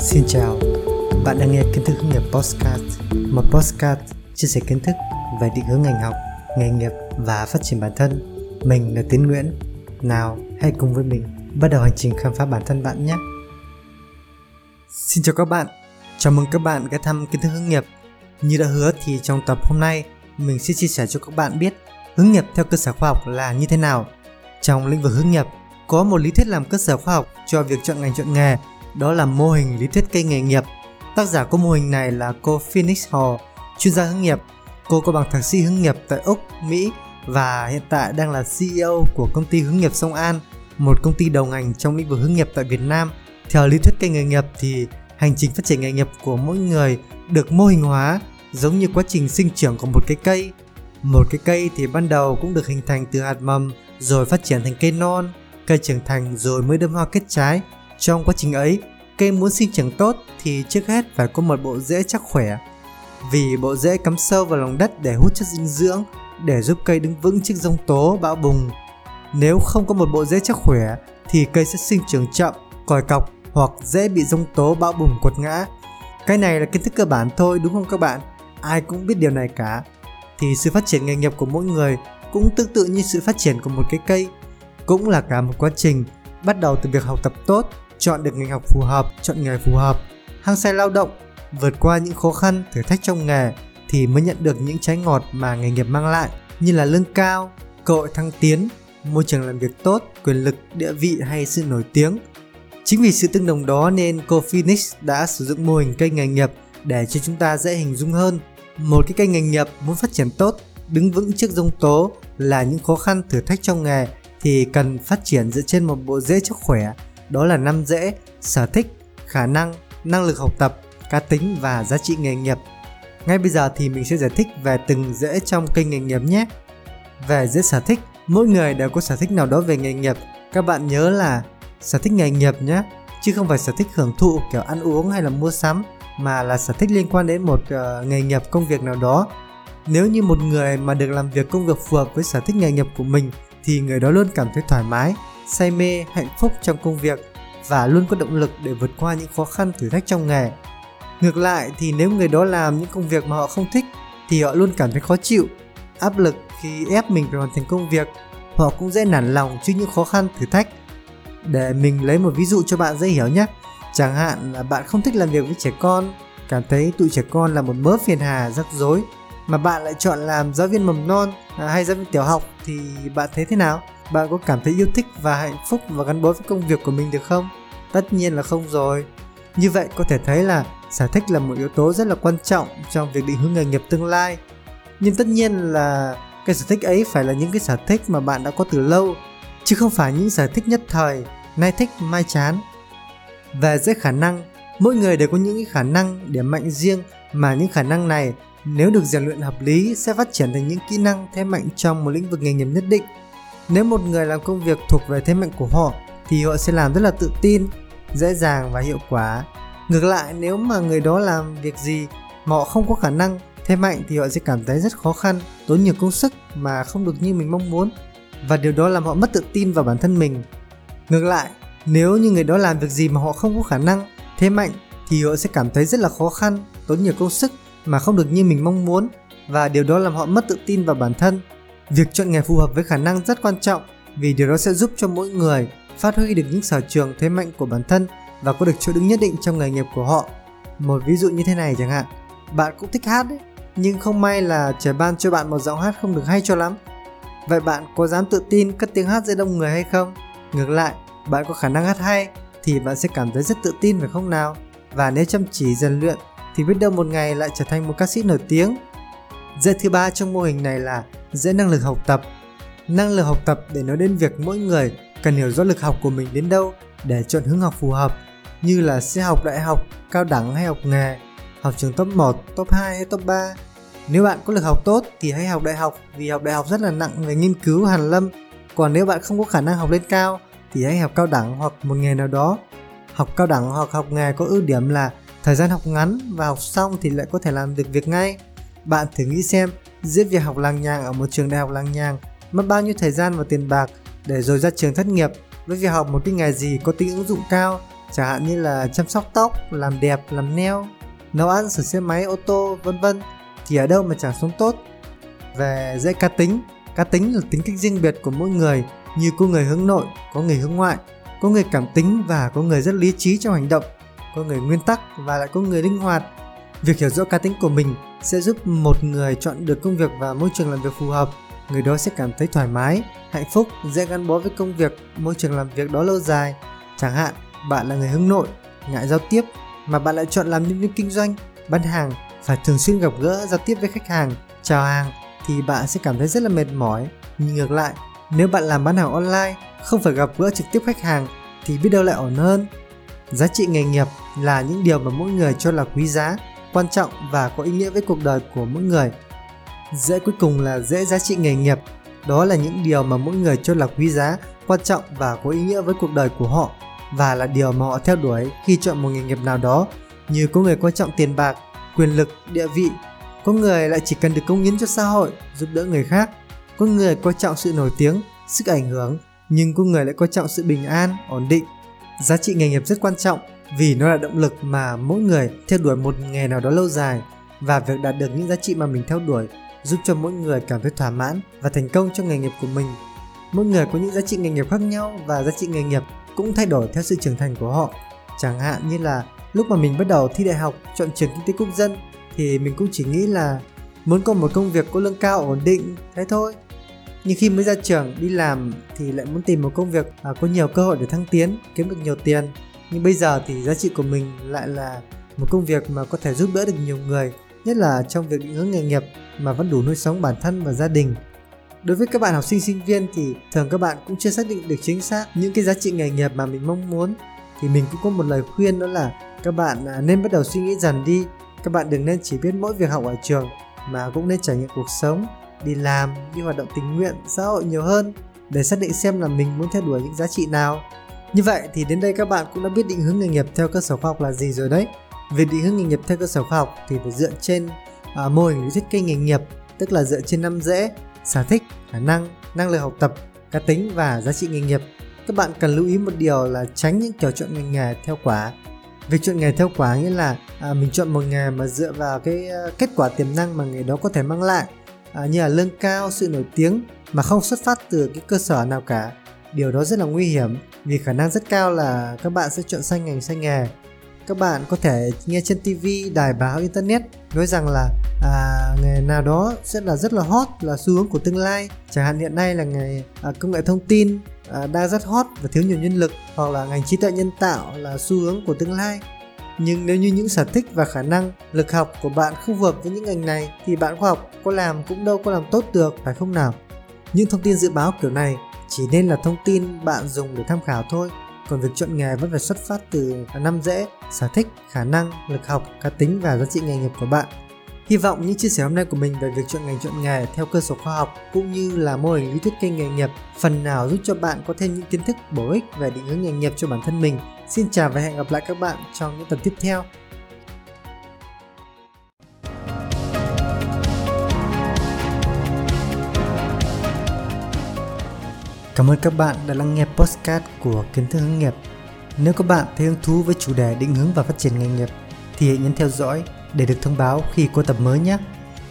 Xin chào, bạn đang nghe kiến thức hướng nghiệp Postcard, một postcard chia sẻ kiến thức về định hướng ngành học, nghề nghiệp và phát triển bản thân. Mình là Tiến Nguyễn. Nào, hãy cùng với mình bắt đầu hành trình khám phá bản thân bạn nhé. Xin chào các bạn, chào mừng các bạn ghé thăm kiến thức hướng nghiệp. Như đã hứa thì trong tập hôm nay, mình sẽ chia sẻ cho các bạn biết hướng nghiệp theo cơ sở khoa học là như thế nào. Trong lĩnh vực hướng nghiệp, có một lý thuyết làm cơ sở khoa học cho việc chọn ngành chọn nghề đó là mô hình lý thuyết cây nghề nghiệp. Tác giả của mô hình này là cô Phoenix Hall, chuyên gia hướng nghiệp. Cô có bằng thạc sĩ hướng nghiệp tại Úc, Mỹ và hiện tại đang là CEO của công ty hướng nghiệp Sông An, một công ty đầu ngành trong lĩnh vực hướng nghiệp tại Việt Nam. Theo lý thuyết cây nghề nghiệp thì hành trình phát triển nghề nghiệp của mỗi người được mô hình hóa giống như quá trình sinh trưởng của một cái cây. Một cái cây thì ban đầu cũng được hình thành từ hạt mầm rồi phát triển thành cây non, cây trưởng thành rồi mới đâm hoa kết trái trong quá trình ấy, cây muốn sinh trưởng tốt thì trước hết phải có một bộ rễ chắc khỏe. Vì bộ rễ cắm sâu vào lòng đất để hút chất dinh dưỡng, để giúp cây đứng vững trước giông tố, bão bùng. Nếu không có một bộ rễ chắc khỏe thì cây sẽ sinh trưởng chậm, còi cọc hoặc dễ bị giông tố bão bùng quật ngã. Cái này là kiến thức cơ bản thôi đúng không các bạn? Ai cũng biết điều này cả. Thì sự phát triển nghề nghiệp của mỗi người cũng tương tự như sự phát triển của một cái cây, cũng là cả một quá trình bắt đầu từ việc học tập tốt chọn được ngành học phù hợp, chọn nghề phù hợp, hăng say lao động, vượt qua những khó khăn, thử thách trong nghề thì mới nhận được những trái ngọt mà nghề nghiệp mang lại như là lương cao, cơ hội thăng tiến, môi trường làm việc tốt, quyền lực, địa vị hay sự nổi tiếng. Chính vì sự tương đồng đó nên cô Phoenix đã sử dụng mô hình cây nghề nghiệp để cho chúng ta dễ hình dung hơn. Một cái cây nghề nghiệp muốn phát triển tốt, đứng vững trước dông tố là những khó khăn thử thách trong nghề thì cần phát triển dựa trên một bộ rễ chắc khỏe đó là năm dễ sở thích khả năng năng lực học tập cá tính và giá trị nghề nghiệp. Ngay bây giờ thì mình sẽ giải thích về từng dễ trong kênh nghề nghiệp nhé. Về dễ sở thích mỗi người đều có sở thích nào đó về nghề nghiệp. Các bạn nhớ là sở thích nghề nghiệp nhé chứ không phải sở thích hưởng thụ kiểu ăn uống hay là mua sắm mà là sở thích liên quan đến một uh, nghề nghiệp công việc nào đó. Nếu như một người mà được làm việc công việc phù hợp với sở thích nghề nghiệp của mình thì người đó luôn cảm thấy thoải mái say mê, hạnh phúc trong công việc và luôn có động lực để vượt qua những khó khăn thử thách trong nghề. Ngược lại thì nếu người đó làm những công việc mà họ không thích thì họ luôn cảm thấy khó chịu, áp lực khi ép mình phải hoàn thành công việc. Họ cũng dễ nản lòng trước những khó khăn thử thách. Để mình lấy một ví dụ cho bạn dễ hiểu nhé. Chẳng hạn là bạn không thích làm việc với trẻ con, cảm thấy tụi trẻ con là một mớ phiền hà, rắc rối mà bạn lại chọn làm giáo viên mầm non à, hay giáo viên tiểu học thì bạn thấy thế nào? Bạn có cảm thấy yêu thích và hạnh phúc và gắn bó với công việc của mình được không? Tất nhiên là không rồi. Như vậy có thể thấy là sở thích là một yếu tố rất là quan trọng trong việc định hướng nghề nghiệp tương lai. Nhưng tất nhiên là cái sở thích ấy phải là những cái sở thích mà bạn đã có từ lâu, chứ không phải những sở thích nhất thời, nay thích, mai chán. Về dưới khả năng, mỗi người đều có những cái khả năng điểm mạnh riêng mà những khả năng này, nếu được rèn luyện hợp lý, sẽ phát triển thành những kỹ năng thế mạnh trong một lĩnh vực nghề nghiệp nhất định nếu một người làm công việc thuộc về thế mạnh của họ thì họ sẽ làm rất là tự tin, dễ dàng và hiệu quả. Ngược lại nếu mà người đó làm việc gì mà họ không có khả năng thế mạnh thì họ sẽ cảm thấy rất khó khăn, tốn nhiều công sức mà không được như mình mong muốn và điều đó làm họ mất tự tin vào bản thân mình. Ngược lại, nếu như người đó làm việc gì mà họ không có khả năng, thế mạnh thì họ sẽ cảm thấy rất là khó khăn, tốn nhiều công sức mà không được như mình mong muốn và điều đó làm họ mất tự tin vào bản thân Việc chọn nghề phù hợp với khả năng rất quan trọng vì điều đó sẽ giúp cho mỗi người phát huy được những sở trường thế mạnh của bản thân và có được chỗ đứng nhất định trong nghề nghiệp của họ. Một ví dụ như thế này chẳng hạn, bạn cũng thích hát đấy, nhưng không may là trời ban cho bạn một giọng hát không được hay cho lắm. Vậy bạn có dám tự tin cất tiếng hát giữa đông người hay không? Ngược lại, bạn có khả năng hát hay thì bạn sẽ cảm thấy rất tự tin phải không nào? Và nếu chăm chỉ rèn luyện thì biết đâu một ngày lại trở thành một ca sĩ nổi tiếng. Dạy thứ ba trong mô hình này là dễ năng lực học tập năng lực học tập để nói đến việc mỗi người cần hiểu rõ lực học của mình đến đâu để chọn hướng học phù hợp như là sẽ học đại học, cao đẳng hay học nghề, học trường top 1, top 2 hay top 3. Nếu bạn có lực học tốt thì hãy học đại học vì học đại học rất là nặng về nghiên cứu hàn lâm. Còn nếu bạn không có khả năng học lên cao thì hãy học cao đẳng hoặc một nghề nào đó. Học cao đẳng hoặc học nghề có ưu điểm là thời gian học ngắn và học xong thì lại có thể làm được việc ngay. Bạn thử nghĩ xem giữa việc học lang nhang ở một trường đại học lang nhang, mất bao nhiêu thời gian và tiền bạc để rồi ra trường thất nghiệp với việc học một cái nghề gì có tính ứng dụng cao chẳng hạn như là chăm sóc tóc, làm đẹp, làm nail, nấu ăn, sửa xe máy, ô tô, vân vân thì ở đâu mà chẳng sống tốt. Về dễ cá tính, cá tính là tính cách riêng biệt của mỗi người như có người hướng nội, có người hướng ngoại, có người cảm tính và có người rất lý trí trong hành động, có người nguyên tắc và lại có người linh hoạt. Việc hiểu rõ cá tính của mình sẽ giúp một người chọn được công việc và môi trường làm việc phù hợp. Người đó sẽ cảm thấy thoải mái, hạnh phúc, dễ gắn bó với công việc, môi trường làm việc đó lâu dài. Chẳng hạn, bạn là người hướng nội, ngại giao tiếp mà bạn lại chọn làm nhân viên kinh doanh, bán hàng, phải thường xuyên gặp gỡ giao tiếp với khách hàng, chào hàng thì bạn sẽ cảm thấy rất là mệt mỏi. Nhưng ngược lại, nếu bạn làm bán hàng online, không phải gặp gỡ trực tiếp khách hàng thì biết đâu lại ổn hơn. Giá trị nghề nghiệp là những điều mà mỗi người cho là quý giá, quan trọng và có ý nghĩa với cuộc đời của mỗi người. Dễ cuối cùng là dễ giá trị nghề nghiệp. Đó là những điều mà mỗi người cho là quý giá, quan trọng và có ý nghĩa với cuộc đời của họ và là điều mà họ theo đuổi khi chọn một nghề nghiệp nào đó như có người quan trọng tiền bạc, quyền lực, địa vị, có người lại chỉ cần được công hiến cho xã hội, giúp đỡ người khác, có người quan trọng sự nổi tiếng, sức ảnh hưởng, nhưng có người lại quan trọng sự bình an, ổn định. Giá trị nghề nghiệp rất quan trọng vì nó là động lực mà mỗi người theo đuổi một nghề nào đó lâu dài, và việc đạt được những giá trị mà mình theo đuổi giúp cho mỗi người cảm thấy thỏa mãn và thành công trong nghề nghiệp của mình. Mỗi người có những giá trị nghề nghiệp khác nhau và giá trị nghề nghiệp cũng thay đổi theo sự trưởng thành của họ. Chẳng hạn như là lúc mà mình bắt đầu thi đại học, chọn trường kinh tế quốc dân, thì mình cũng chỉ nghĩ là muốn có một công việc có lương cao, ổn định, thế thôi nhưng khi mới ra trường đi làm thì lại muốn tìm một công việc à, có nhiều cơ hội để thăng tiến, kiếm được nhiều tiền nhưng bây giờ thì giá trị của mình lại là một công việc mà có thể giúp đỡ được nhiều người, nhất là trong việc định hướng nghề nghiệp mà vẫn đủ nuôi sống bản thân và gia đình. Đối với các bạn học sinh sinh viên thì thường các bạn cũng chưa xác định được chính xác những cái giá trị nghề nghiệp mà mình mong muốn. Thì mình cũng có một lời khuyên đó là các bạn à, nên bắt đầu suy nghĩ dần đi. Các bạn đừng nên chỉ biết mỗi việc học ở trường mà cũng nên trải nghiệm cuộc sống, đi làm, đi hoạt động tình nguyện, xã hội nhiều hơn để xác định xem là mình muốn theo đuổi những giá trị nào như vậy thì đến đây các bạn cũng đã biết định hướng nghề nghiệp theo cơ sở khoa học là gì rồi đấy. Việc định hướng nghề nghiệp theo cơ sở khoa học thì phải dựa trên à, mô hình lý thuyết kênh nghề nghiệp tức là dựa trên năm dễ sở thích khả năng năng lực học tập cá tính và giá trị nghề nghiệp. Các bạn cần lưu ý một điều là tránh những kiểu chọn ngành nghề theo quả. Việc chọn nghề theo quả nghĩa là à, mình chọn một nghề mà dựa vào cái à, kết quả tiềm năng mà nghề đó có thể mang lại à, như là lương cao sự nổi tiếng mà không xuất phát từ cái cơ sở nào cả điều đó rất là nguy hiểm vì khả năng rất cao là các bạn sẽ chọn sai ngành sai nghề. Các bạn có thể nghe trên TV, đài báo, internet nói rằng là à, nghề nào đó sẽ là rất là hot là xu hướng của tương lai. Chẳng hạn hiện nay là nghề à, công nghệ thông tin à, đang rất hot và thiếu nhiều nhân lực hoặc là ngành trí tuệ nhân tạo là xu hướng của tương lai. Nhưng nếu như những sở thích và khả năng lực học của bạn không hợp với những ngành này thì bạn khoa học có làm cũng đâu có làm tốt được phải không nào? Những thông tin dự báo kiểu này chỉ nên là thông tin bạn dùng để tham khảo thôi còn việc chọn nghề vẫn phải xuất phát từ năm dễ, sở thích, khả năng, lực học, cá tính và giá trị nghề nghiệp của bạn Hy vọng những chia sẻ hôm nay của mình về việc chọn ngành chọn nghề theo cơ sở khoa học cũng như là mô hình lý thuyết kênh nghề nghiệp phần nào giúp cho bạn có thêm những kiến thức bổ ích về định hướng nghề nghiệp cho bản thân mình. Xin chào và hẹn gặp lại các bạn trong những tập tiếp theo. Cảm ơn các bạn đã lắng nghe podcast của kiến thức hướng nghiệp. Nếu các bạn thấy hứng thú với chủ đề định hướng và phát triển nghề nghiệp thì hãy nhấn theo dõi để được thông báo khi có tập mới nhé.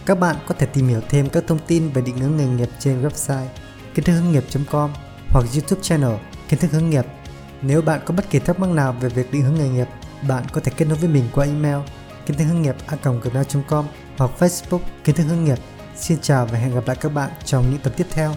Các bạn có thể tìm hiểu thêm các thông tin về định hướng nghề nghiệp trên website kiến thức hướng nghiệp.com hoặc YouTube channel kiến thức hướng nghiệp. Nếu bạn có bất kỳ thắc mắc nào về việc định hướng nghề nghiệp, bạn có thể kết nối với mình qua email kiến thức hướng nghiệp a.gmail.com hoặc Facebook kiến thức hướng nghiệp. Xin chào và hẹn gặp lại các bạn trong những tập tiếp theo.